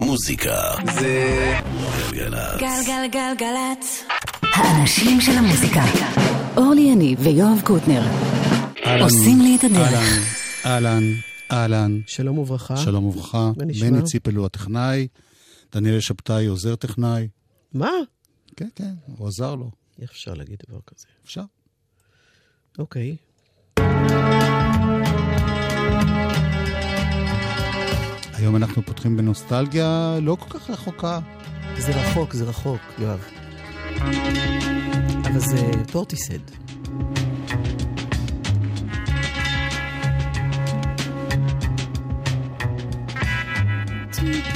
מוזיקה זה גלגלצ. גלגלגלגלצ. האנשים של המוזיקה. אורלי יניב ויואב קוטנר. עושים לי את הדרך. אהלן, אהלן. שלום וברכה. שלום וברכה. בני ציפל הוא הטכנאי, דניאל שבתאי עוזר טכנאי. מה? כן, כן, הוא עזר לו. איך אפשר להגיד דבר כזה? אפשר. אוקיי. היום אנחנו פותחים בנוסטלגיה לא כל כך רחוקה. זה רחוק, זה רחוק, יואב. אבל זה פורטיסד. To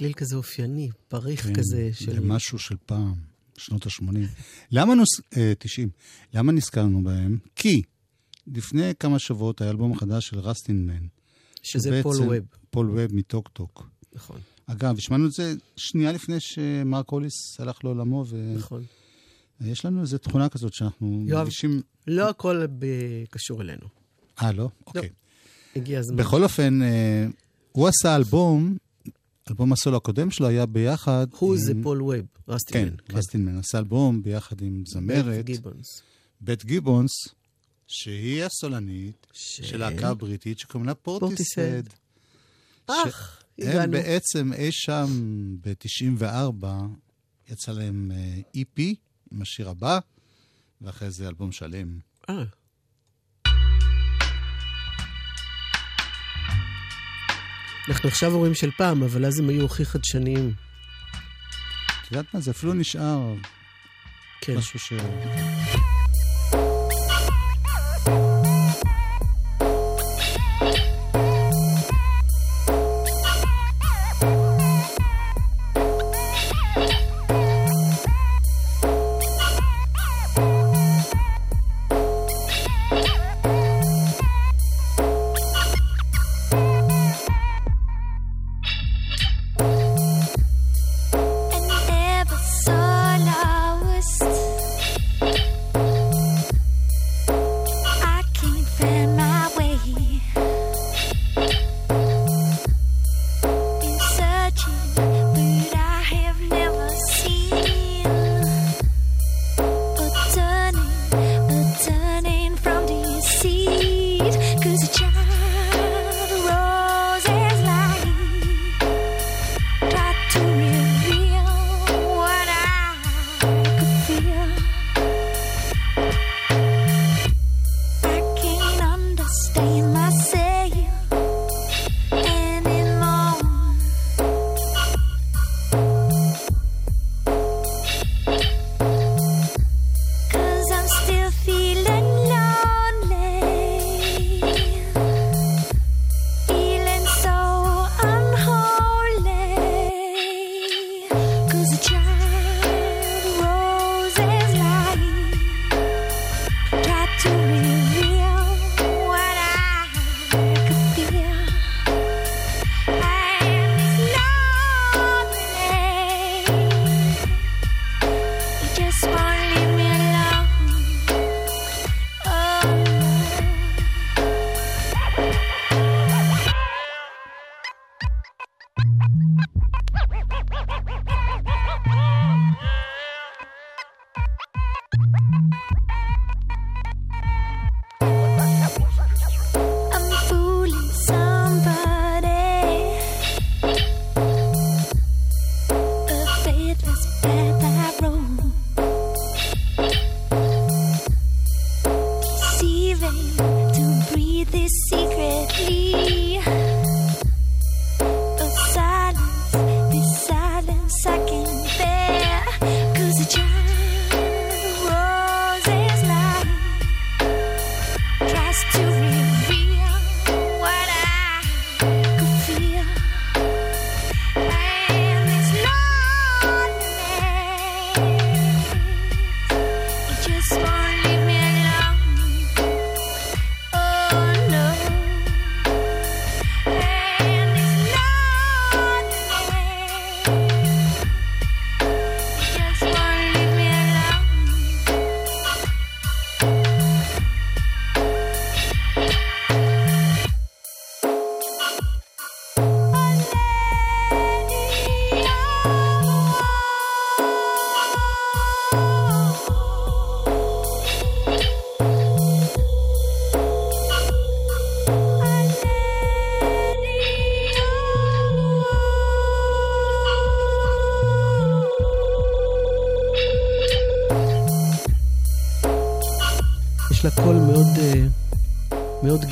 צליל כזה אופייני, פריך כן, כזה זה של... משהו של פעם, שנות ה-80. למה נוס... אה, 90. למה נזכרנו בהם? כי לפני כמה שבועות היה אלבום חדש של Rustin Man. שזה פול ווב. פול ווב מ-Talk Talk. נכון, אגב, השמענו את זה שנייה לפני שמרק הוליס הלך לעולמו, נכון. ויש לנו איזו תכונה כזאת שאנחנו יואב. מרגישים... לא הכל ב- קשור אלינו. אה, לא? אוקיי. הגיע הזמן. בכל אופן, אה, הוא עשה אלבום, אלבום הסולו הקודם שלו היה ביחד הוא זה פול ווב, כן, Rustin Man. Rustin Man עשה אלבום ביחד עם זמרת, גיבונס. בית גיבונס, שהיא הסולנית של להקה בריטית שקוראים לה פורטיסד. אך, הם הגענו. בעצם אי שם ב-94 יצא להם אה, EP עם השיר הבא, ואחרי זה אלבום שלם. אה. אנחנו עכשיו הורים של פעם, אבל אז הם היו הכי חדשניים. את יודעת מה? זה אפילו נשאר כן. משהו ש...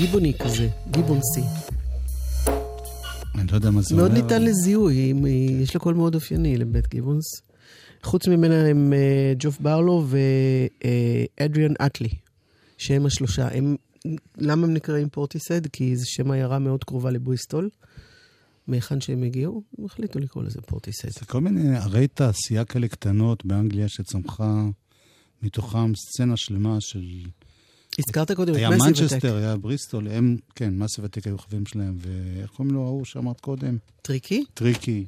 גיבוני כזה, גיבונסי. אני לא יודע מה זה מאוד אומר. ניתן לזיהוי, היא- יש לה קול מאוד אופייני לבית גיבונס. חוץ ממנה הם אה, ג'וף ברלו ואדריאן אטלי, שהם השלושה. הם, למה הם נקראים פורטיסד? כי זה שם עיירה מאוד קרובה לבריסטול. מהיכן שהם הגיעו, הם החליטו לקרוא לזה פורטיסד. זה כל מיני ערי תעשייה כאלה קטנות באנגליה שצמחה מתוכם סצנה שלמה של... הזכרת קודם את, היה מסי מנצ'סטר, היה בריסטול, הם, כן, Massive Attack היו חברים שלהם, ואיך קוראים לו ההוא שאמרת קודם? Tricky? Tricky.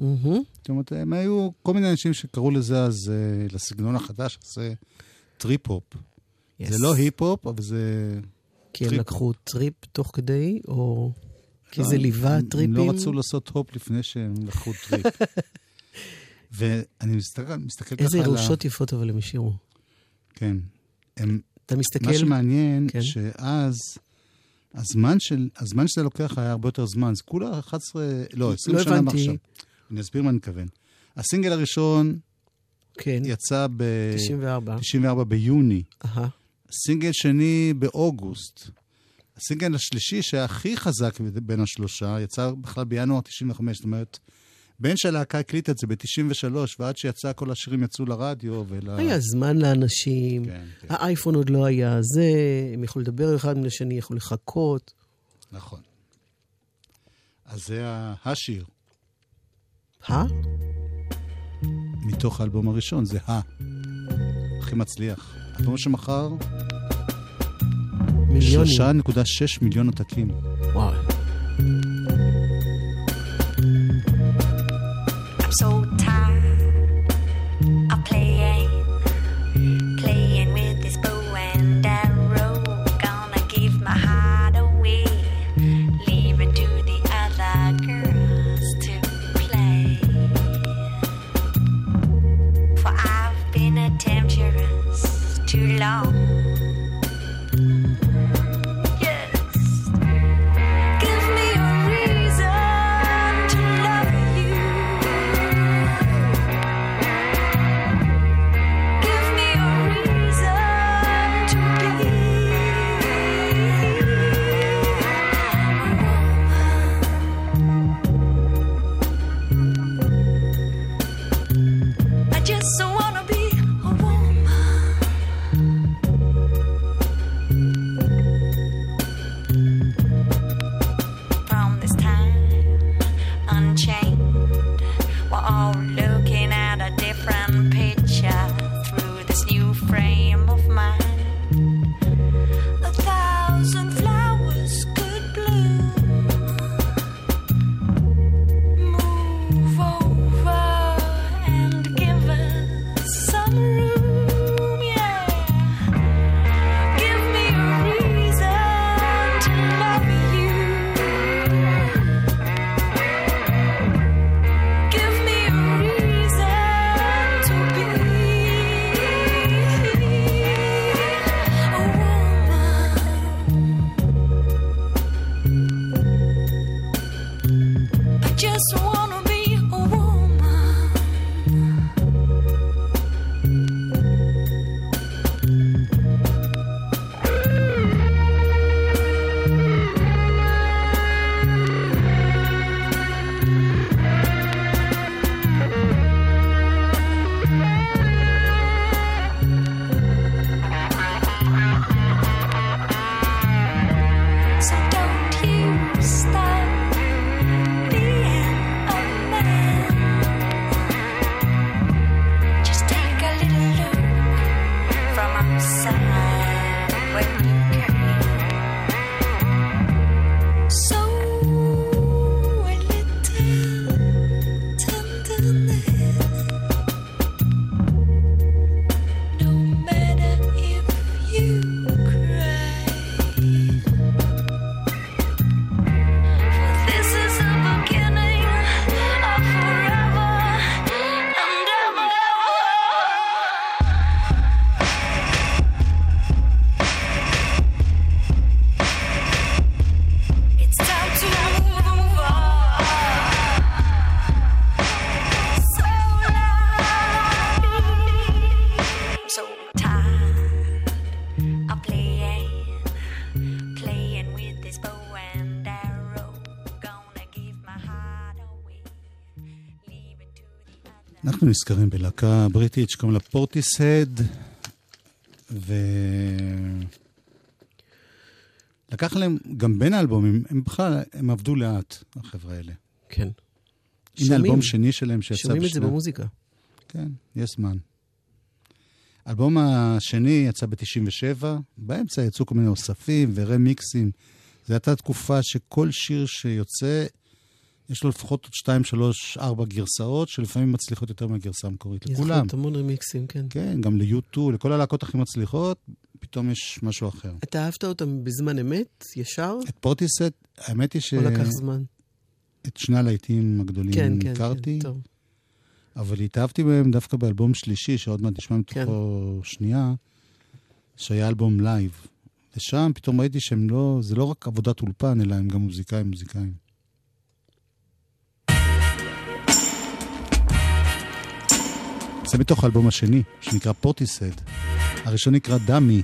זאת אומרת, הם היו כל מיני אנשים שקראו לזה אז, אה, לסגנון החדש הזה, טריפ-הופ. זה לא היפ-הופ, אבל זה... כי הם. לקחו טריפ תוך כדי, או... כי זה ליווה הם טריפים. לא רצו לעשות הופ לפני שהם לקחו טריפ. ואני מסתכל, מסתכל ככה איזה על ה... ירושות יפות אבל הם השאירו. כן. הם, אתה מסתכל... מה שמעניין, כן. שאז, הזמן, של, הזמן שזה לוקח היה הרבה יותר זמן. זה כולה 11, לא, 20 לא שנה הבנתי. מעכשיו. אני אסביר מה אני מתכוון. הסינגל הראשון כן, יצא 94. ב-94 ביוני. אהה. סינגל שני באוגוסט. הסינגל השלישי, שהיה הכי חזק בין השלושה, יצא בכלל בינואר 95. זאת אומרת, בין שהלהקה הקליטה את זה ב-93, ועד שיצא כל השירים יצאו לרדיו ול... היה זמן לאנשים, כן, כן. האייפון עוד לא היה זה, הם יכלו לדבר אחד מן השני, יכלו לחכות. נכון. אז זה ה- השיר אה? מתוך האלבום הראשון, זה ה. הכי מצליח. אלבום שמכר מיליונים. 3.6 מיליון עותקים. אנחנו נזכרים בלהקה בריטית שקוראים לה פורטיסהד, ו... לקח להם, גם בין האלבומים, הם בכלל, הם עבדו לאט, החבר'ה האלה. כן. הנה אלבום שני שלהם שיצא שומעים את זה במוזיקה. כן, יש זמן. האלבום השני יצא ב-97, באמצע יצאו כל מיני אוספים ורמיקסים. זו הייתה תקופה שכל שיר שיוצא, יש לו לפחות עוד שתיים, שלוש, ארבע גרסאות, שלפעמים מצליחות יותר מהגרסה המקורית. יש לכולם. לך המון רמיקסים, כן. כן, גם ל-U2, לכל הלהקות הכי מצליחות, פתאום יש משהו אחר. אתה אהבת אותם בזמן אמת, ישר, את פורטיסט, האמת היא או לקח זמן? שאת שני הלהיטים הגדולים כן, כן, הכרתי, כן, טוב. אבל התאהבתי בהם דווקא באלבום שלישי, שעוד מעט נשמע כן. מתוכו שנייה, שהיה אלבום לייב. ושם פתאום ראיתי שהם לא, זה לא רק עבודת אולפן, אלא הם גם מוזיקאים מוזיקאים. זה מתוך האלבום השני, שנקרא פורטיסד. הראשון נקרא דמי.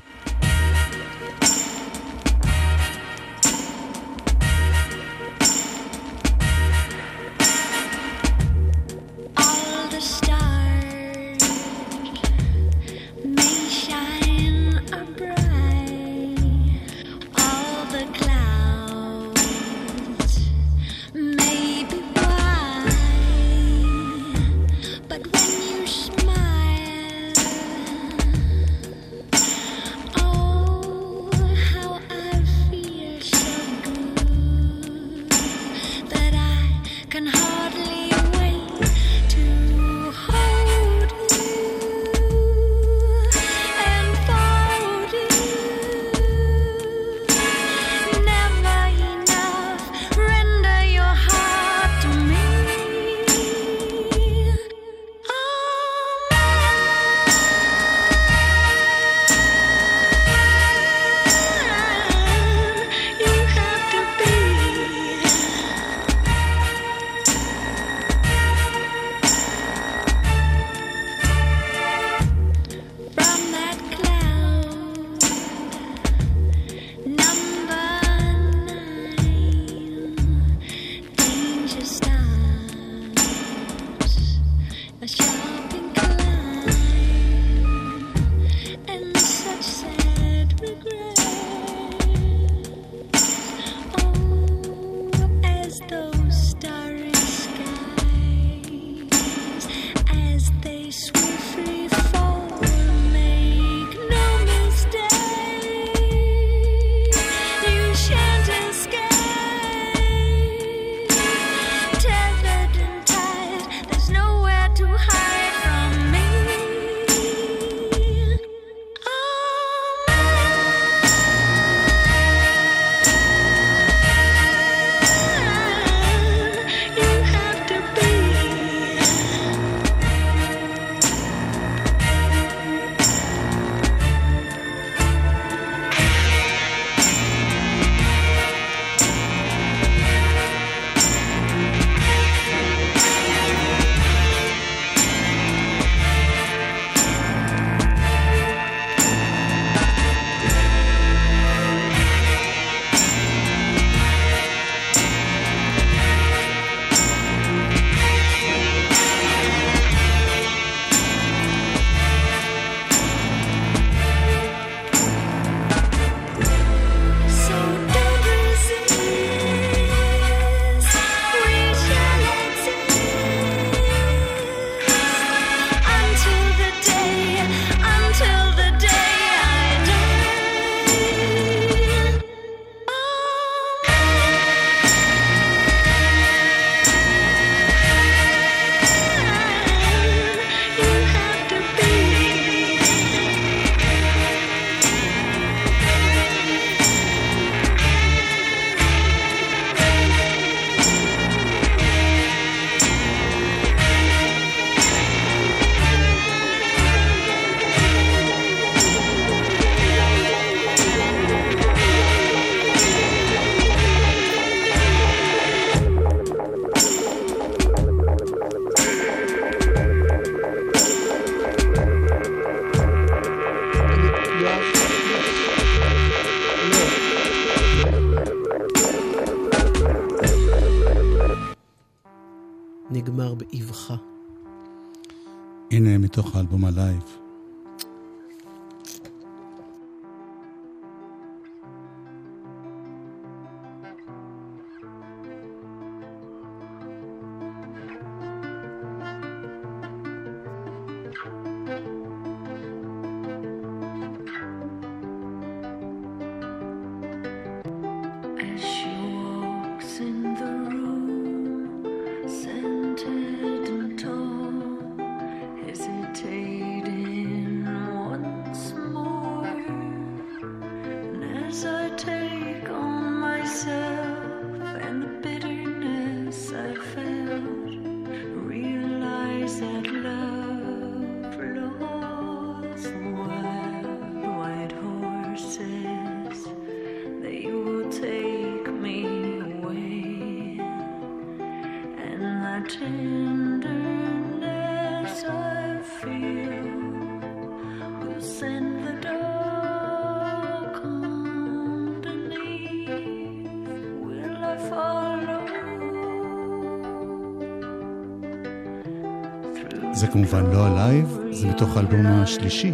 זה כמובן לא הלייב, זה מתוך האלבום השלישי.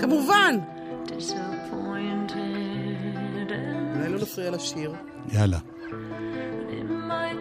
כמובן! אולי לא נפריע לשיר. יאללה. in my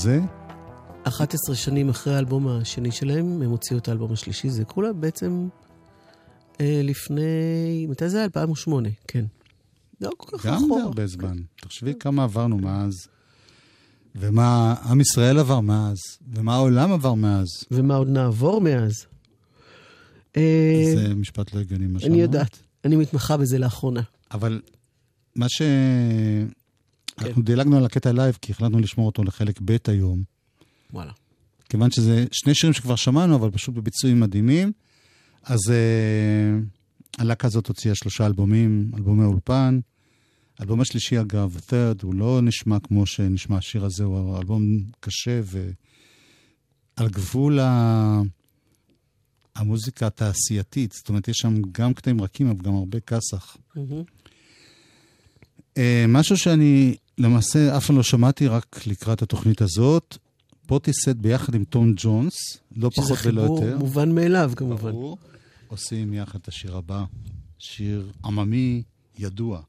הזה, 11 שנים אחרי האלבום השני שלהם, הם הוציאו את האלבום השלישי, זה כולה בעצם אה, לפני, מתי זה היה? 2008, כן. לא כל כך גם רחוק. זה הרבה זמן. תחשבי כמה עברנו מאז, ומה עם ישראל עבר מאז, ומה העולם עבר מאז. ומה עוד נעבור מאז? אה, זה משפט לא הגיוני מה שאמרת. אני יודעת, אני מתמחה בזה לאחרונה. אבל מה ש... אנחנו דילגנו על הקטע לייב, כי החלטנו לשמור אותו לחלק ב' היום. וואלה. כיוון שזה שני שירים שכבר שמענו, אבל פשוט בביצועים מדהימים. אז uh, הלהקה הזאת הוציאה שלושה אלבומים, אלבומי אולפן. האלבום השלישי, אגב, third, הוא לא נשמע כמו שנשמע השיר הזה, הוא אלבום קשה ועל גבול ה... המוזיקה התעשייתית. זאת אומרת, יש שם גם קטעים רכים, אבל גם הרבה כסח. Uh, משהו שאני למעשה אף פעם לא שמעתי, רק לקראת התוכנית הזאת, פוטיסט ביחד עם תום ג'ונס, לא שזה פחות ולא חיבור יותר. מובן מאליו, כמובן. ברור. עושים יחד את השיר הבא, שיר עממי ידוע.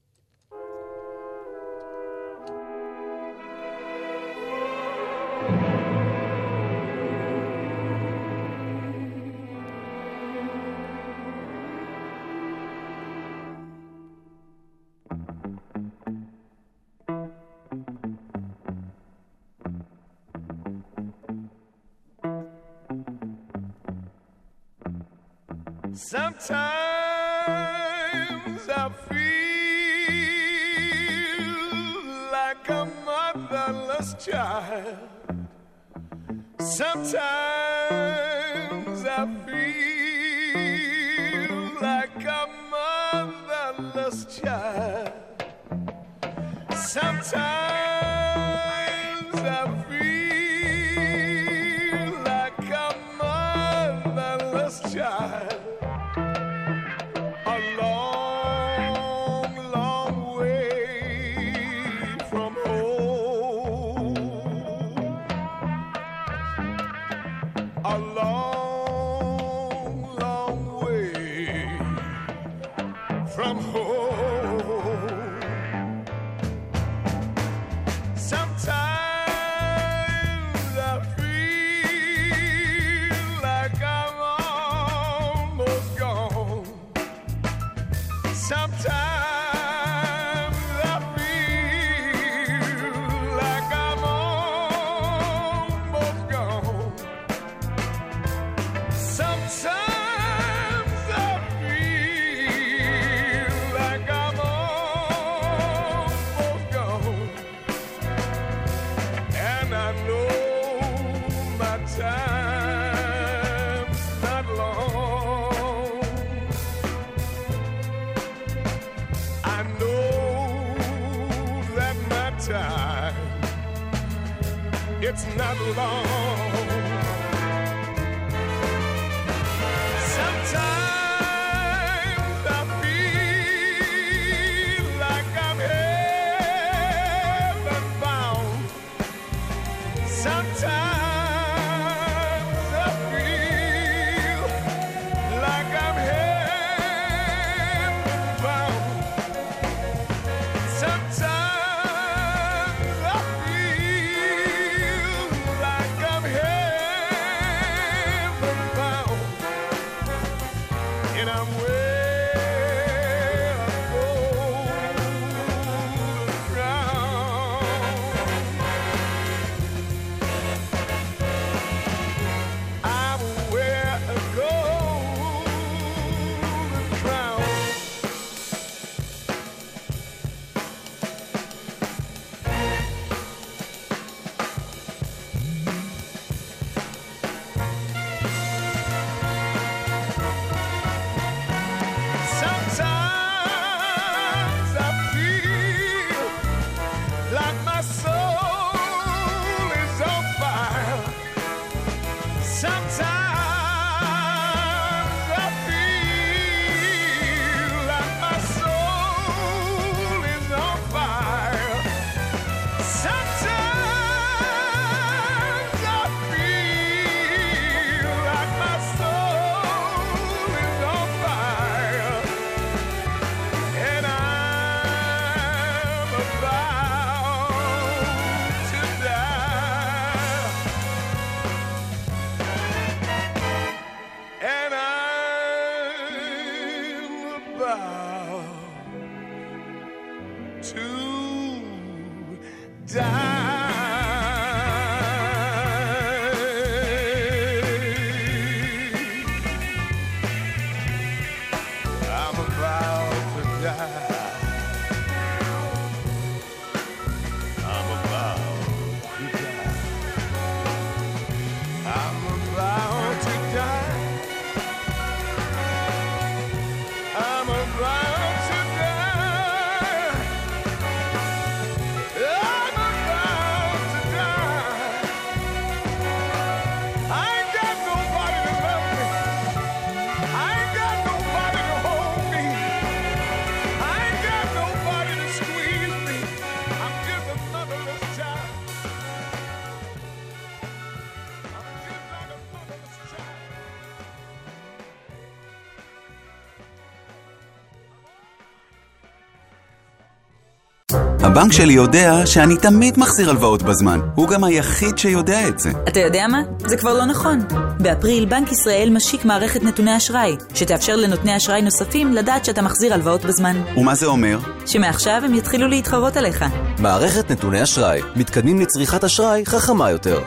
הבנק שלי יודע שאני תמיד מחזיר הלוואות בזמן. הוא גם היחיד שיודע את זה. אתה יודע מה? זה כבר לא נכון. באפריל, בנק ישראל משיק מערכת נתוני אשראי, שתאפשר לנותני אשראי נוספים לדעת שאתה מחזיר הלוואות בזמן. ומה זה אומר? שמעכשיו הם יתחילו להתחרות עליך. מערכת נתוני אשראי. מתקדמים לצריכת אשראי חכמה יותר.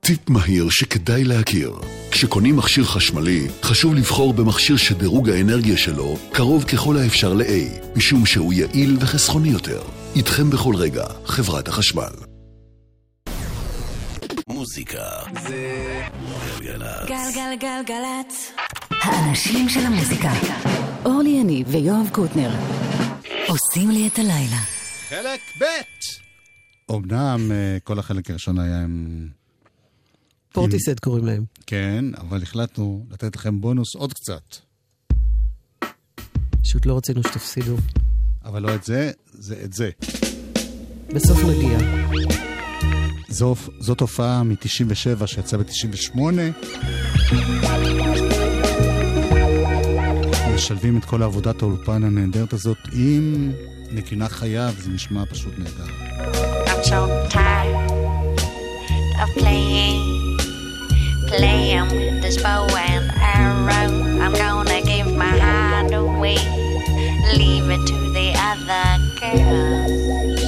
טיפ מהיר שכדאי להכיר. כשקונים מכשיר חשמלי, חשוב לבחור במכשיר שדירוג האנרגיה שלו קרוב ככל האפשר ל-A, משום שהוא יעיל וחסכוני יותר. איתכם בכל רגע, חברת החשמל. מוזיקה זה גלגלצ. גלגלגלגלצ. האנשים של המוזיקה. אורלי יניב ויואב קוטנר. עושים לי את הלילה. חלק ב' אמנם אה, כל החלק הראשון היה עם... פורטיסט קוראים להם. כן, אבל החלטנו לתת לכם בונוס עוד קצת. פשוט לא רצינו שתפסידו. אבל לא את זה, זה את זה. בסוף נגיע. זו, זאת הופעה מ-97 שיצאה ב-98. משלבים את כל עבודת האולפן הנהדרת הזאת עם נקינה חיה, וזה נשמע פשוט נהדר. I'm so tired of playing, playing with this bow and arrow. I'm gonna give my heart away, leave it to the other quieras.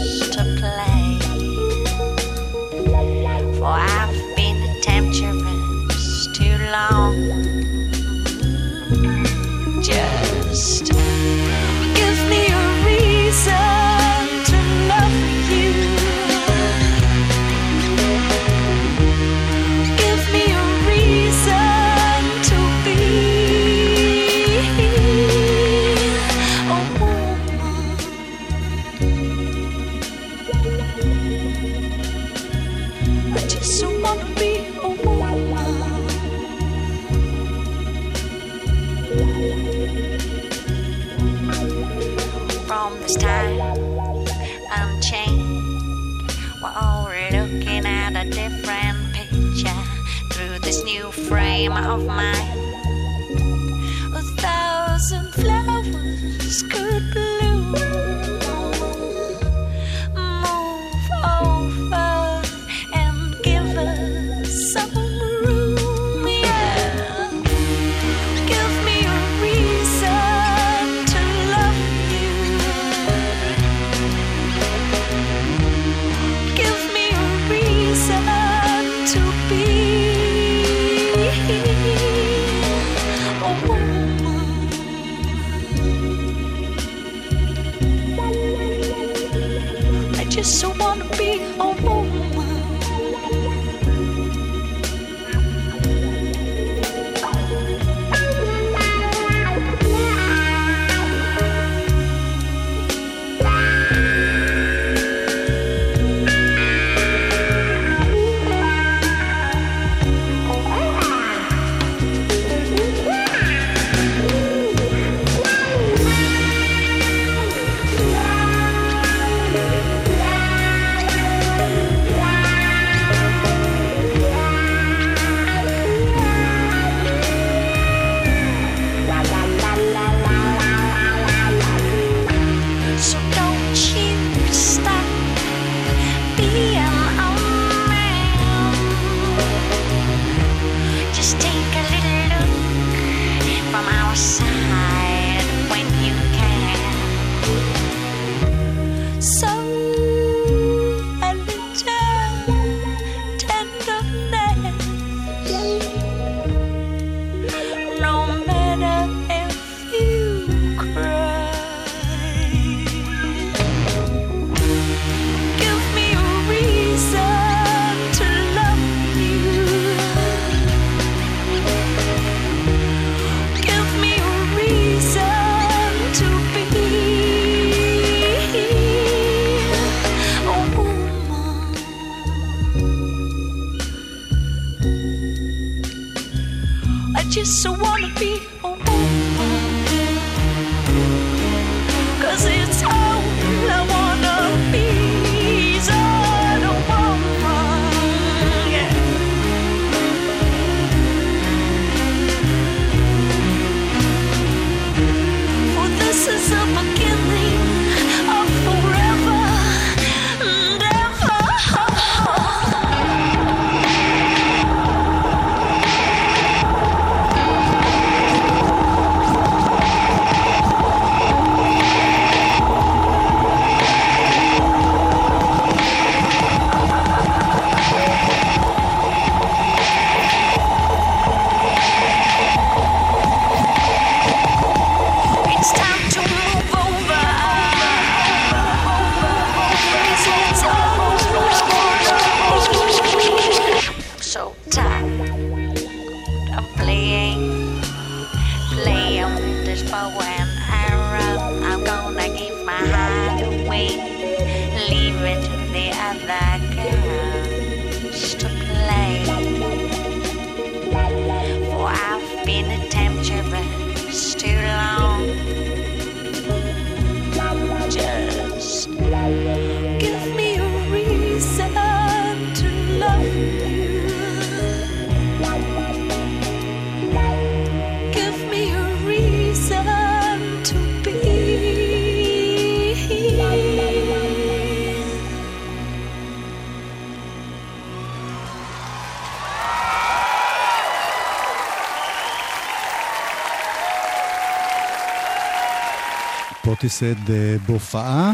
פורטיסד אה, בהופעה.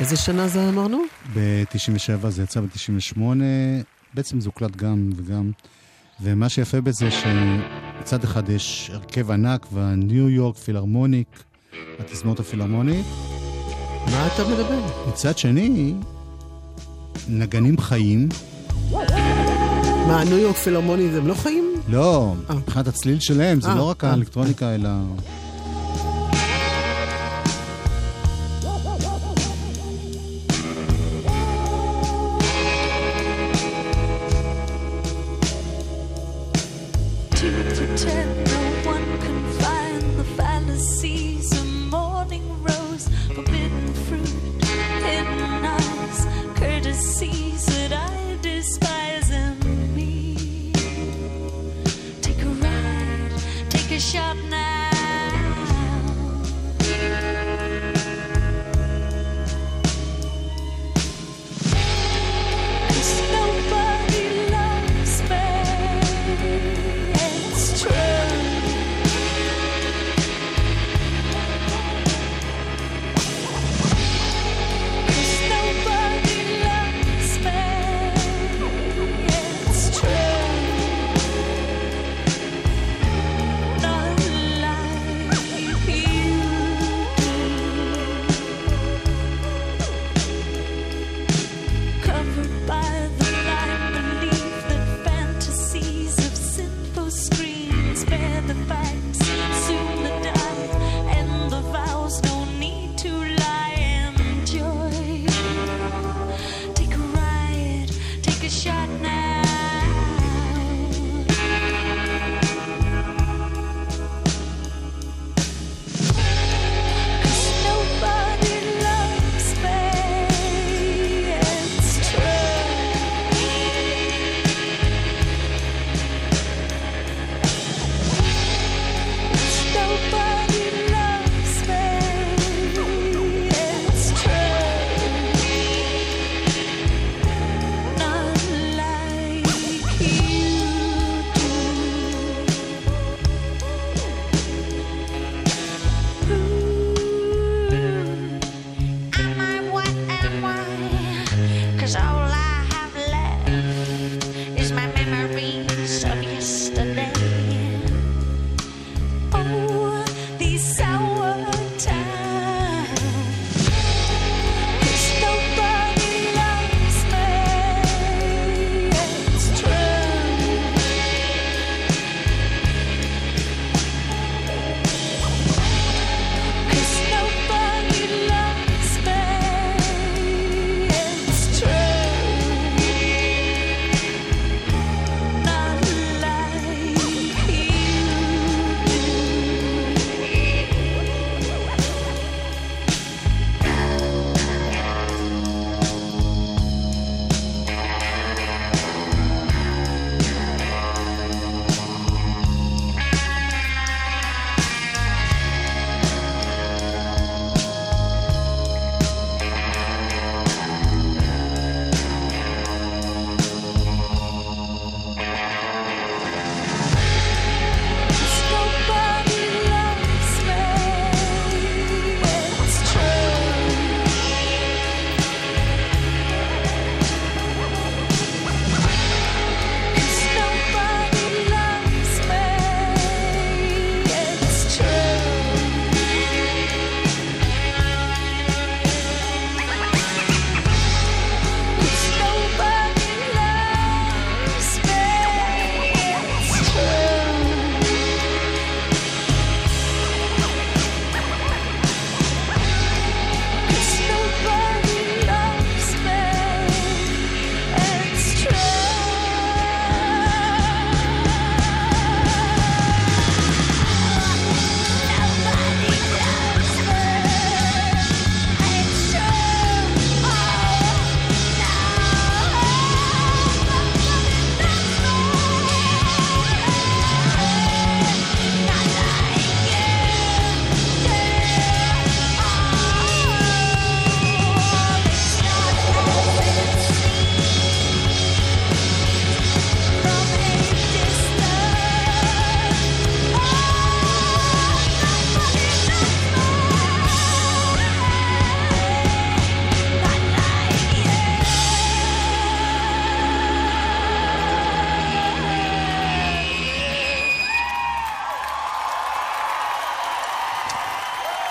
איזה שנה זה אמרנו? ב-97, זה יצא ב-98, בעצם זה הוקלט גם וגם. ומה שיפה בזה שמצד אחד יש הרכב ענק והניו יורק פילהרמוניק, התזמורת הפילהרמונית. מה אתה מדבר? מצד שני, נגנים חיים. מה, הניו יורק פילהרמוני הם לא חיים? לא, מבחינת הצליל שלהם, זה אה, לא רק אה. האלקטרוניקה, אלא...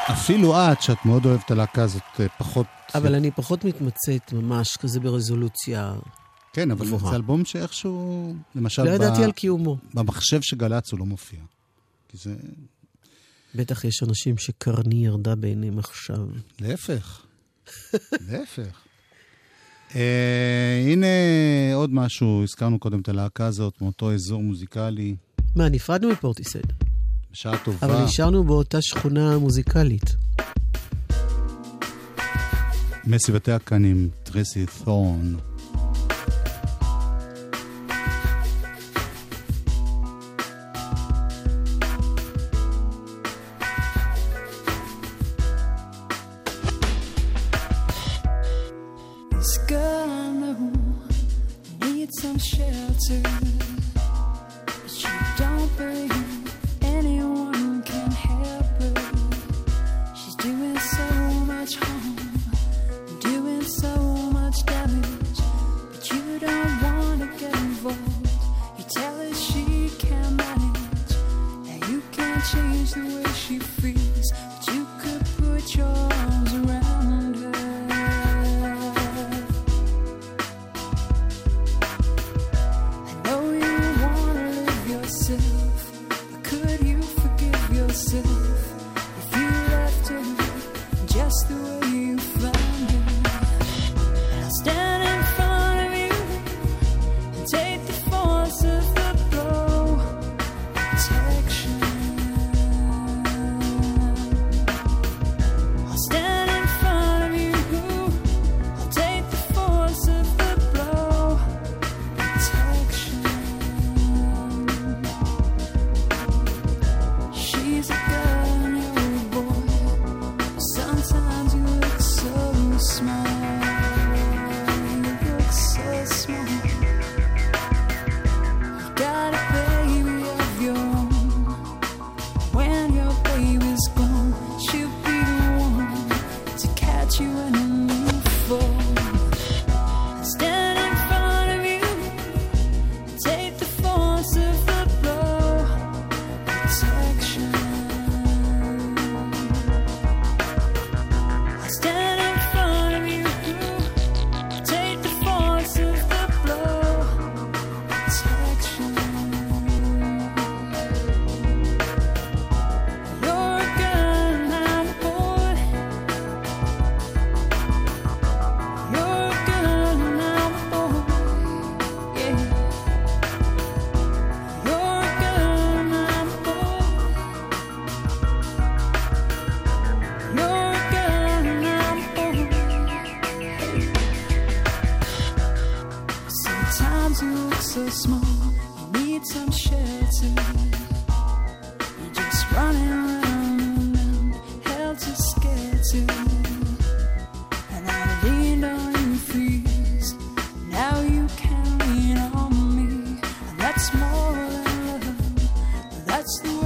אפילו את, שאת מאוד אוהבת הלהקה הזאת, אה, פחות... אבל אני פחות מתמצאת ממש כזה ברזולוציה. כן, אבל גבוהה. זה אלבום שאיכשהו, למשל... לא ידעתי ב... על קיומו. במחשב שגל"צ הוא לא מופיע. כי זה... בטח יש אנשים שקרני ירדה בעיניהם עכשיו. להפך. להפך. Uh, הנה עוד משהו, הזכרנו קודם את הלהקה הזאת מאותו אזור מוזיקלי. מה, נפרדנו מפורטיסד. בשעה טובה. אבל נשארנו באותה שכונה מוזיקלית. מסביבתי הקנים, טריסי תורן. That's the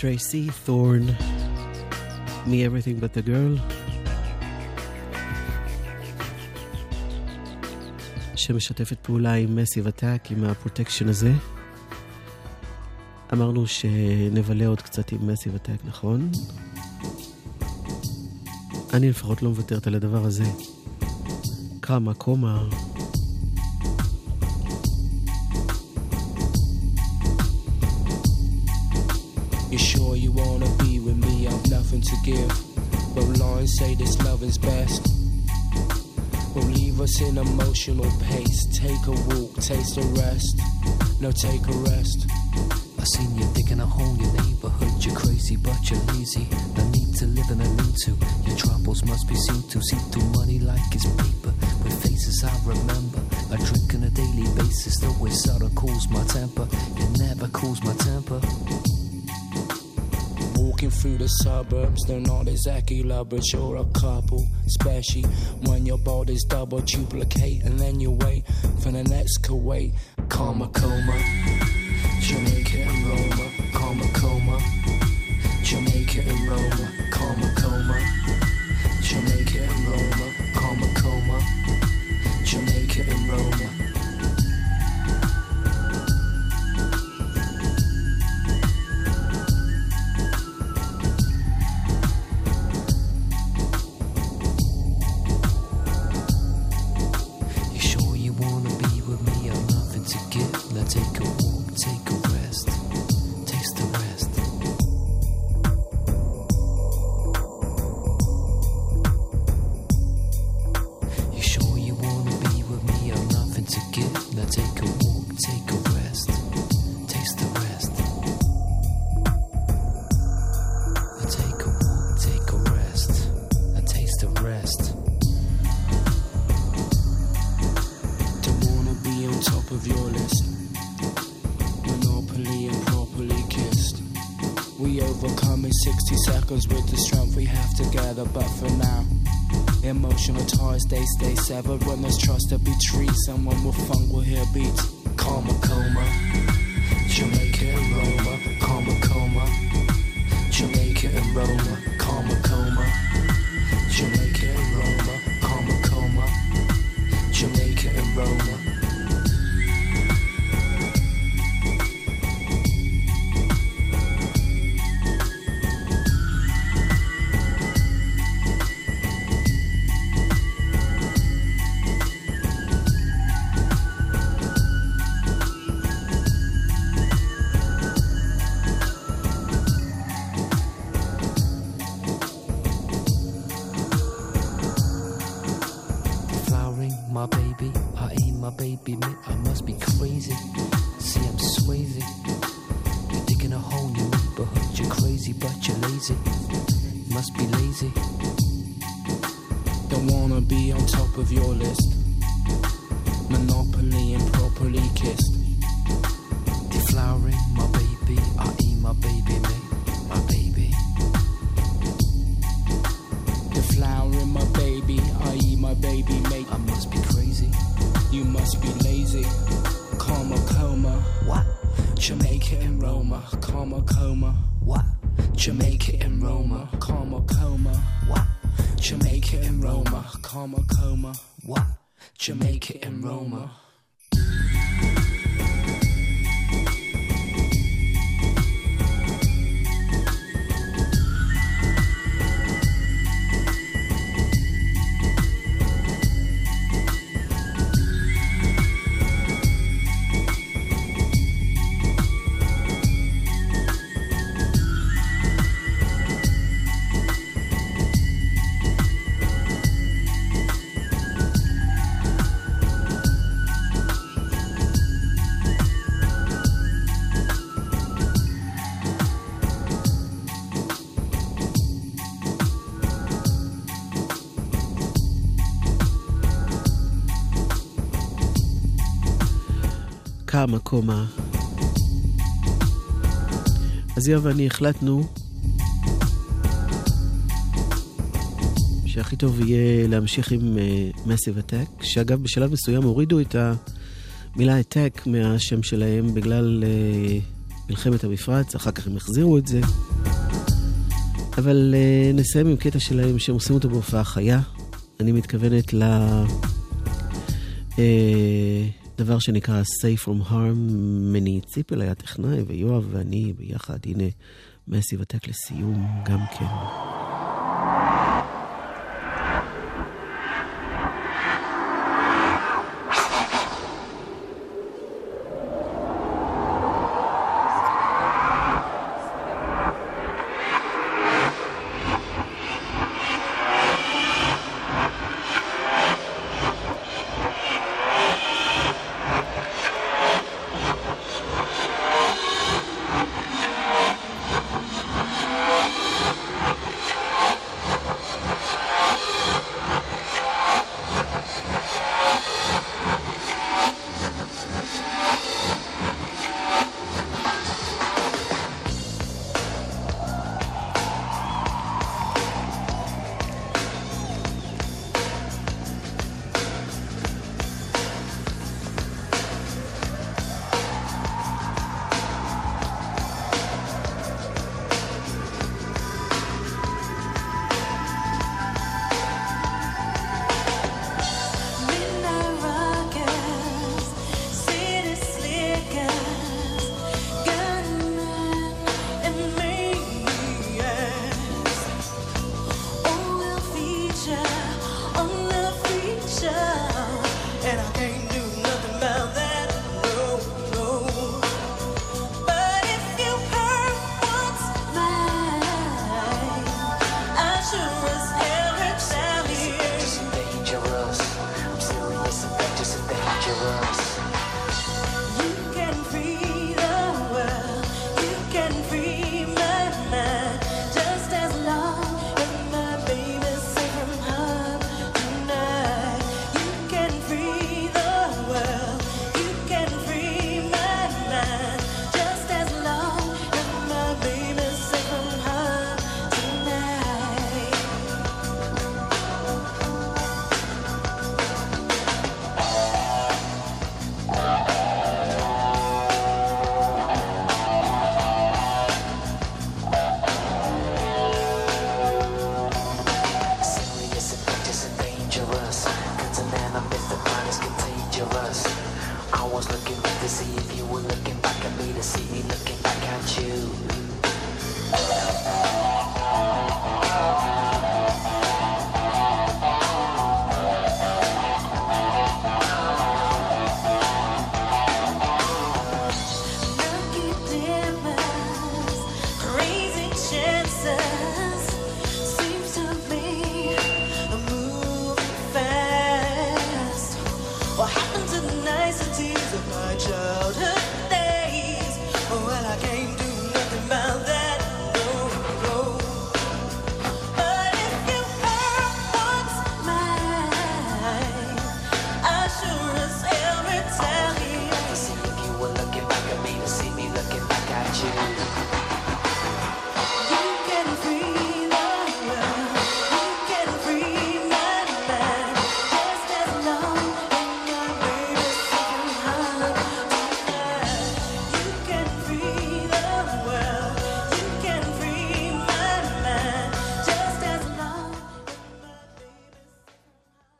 טרייסי ת'ורן, מ-Everything But a Girl, שמשתפת פעולה עם Massive Attack, עם ה Protection הזה. אמרנו שנבלה עוד קצת עם Massive Attack, נכון? אני לפחות לא מוותרת על הדבר הזה. קרמה, קומה. Nothing to give. But lines say this love is best. Will leave us in emotional pace. Take a walk, taste a rest. No, take a rest. I seen you digging a hole in your neighborhood. You're crazy, but you're lazy. No need to live in a lean to. Your troubles must be seen to. See through money like it's paper. With faces I remember. I drink on a daily basis. Though it sort cools my temper. It never cools my temper. Walking through the suburbs, they're not exactly lovers, you're a couple. Especially when your body's double duplicate, and then you wait for the next Kuwait. Karma coma, Jamaica and Roma. Karma coma, Jamaica and Roma. But for now, emotional ties they stay severed. When there's trust to be treated, someone will funk will hear beats. Jamaica and Roma. Karma coma. What? Jamaica and Roma. Karma coma. What? Jamaica and Roma. Karma coma. What? Jamaica and Roma. קומה. אז יואב ואני החלטנו שהכי טוב יהיה להמשיך עם מסיב uh, הטק, שאגב בשלב מסוים הורידו את המילה הטק מהשם שלהם בגלל uh, מלחמת המפרץ, אחר כך הם החזירו את זה. אבל uh, נסיים עם קטע שלהם שהם עושים אותו בהופעה חיה. אני מתכוונת ל... Uh, דבר שנקרא Safe From Harm, מני ציפל היה טכנאי ויואב ואני ביחד, הנה מסי ותק לסיום גם כן.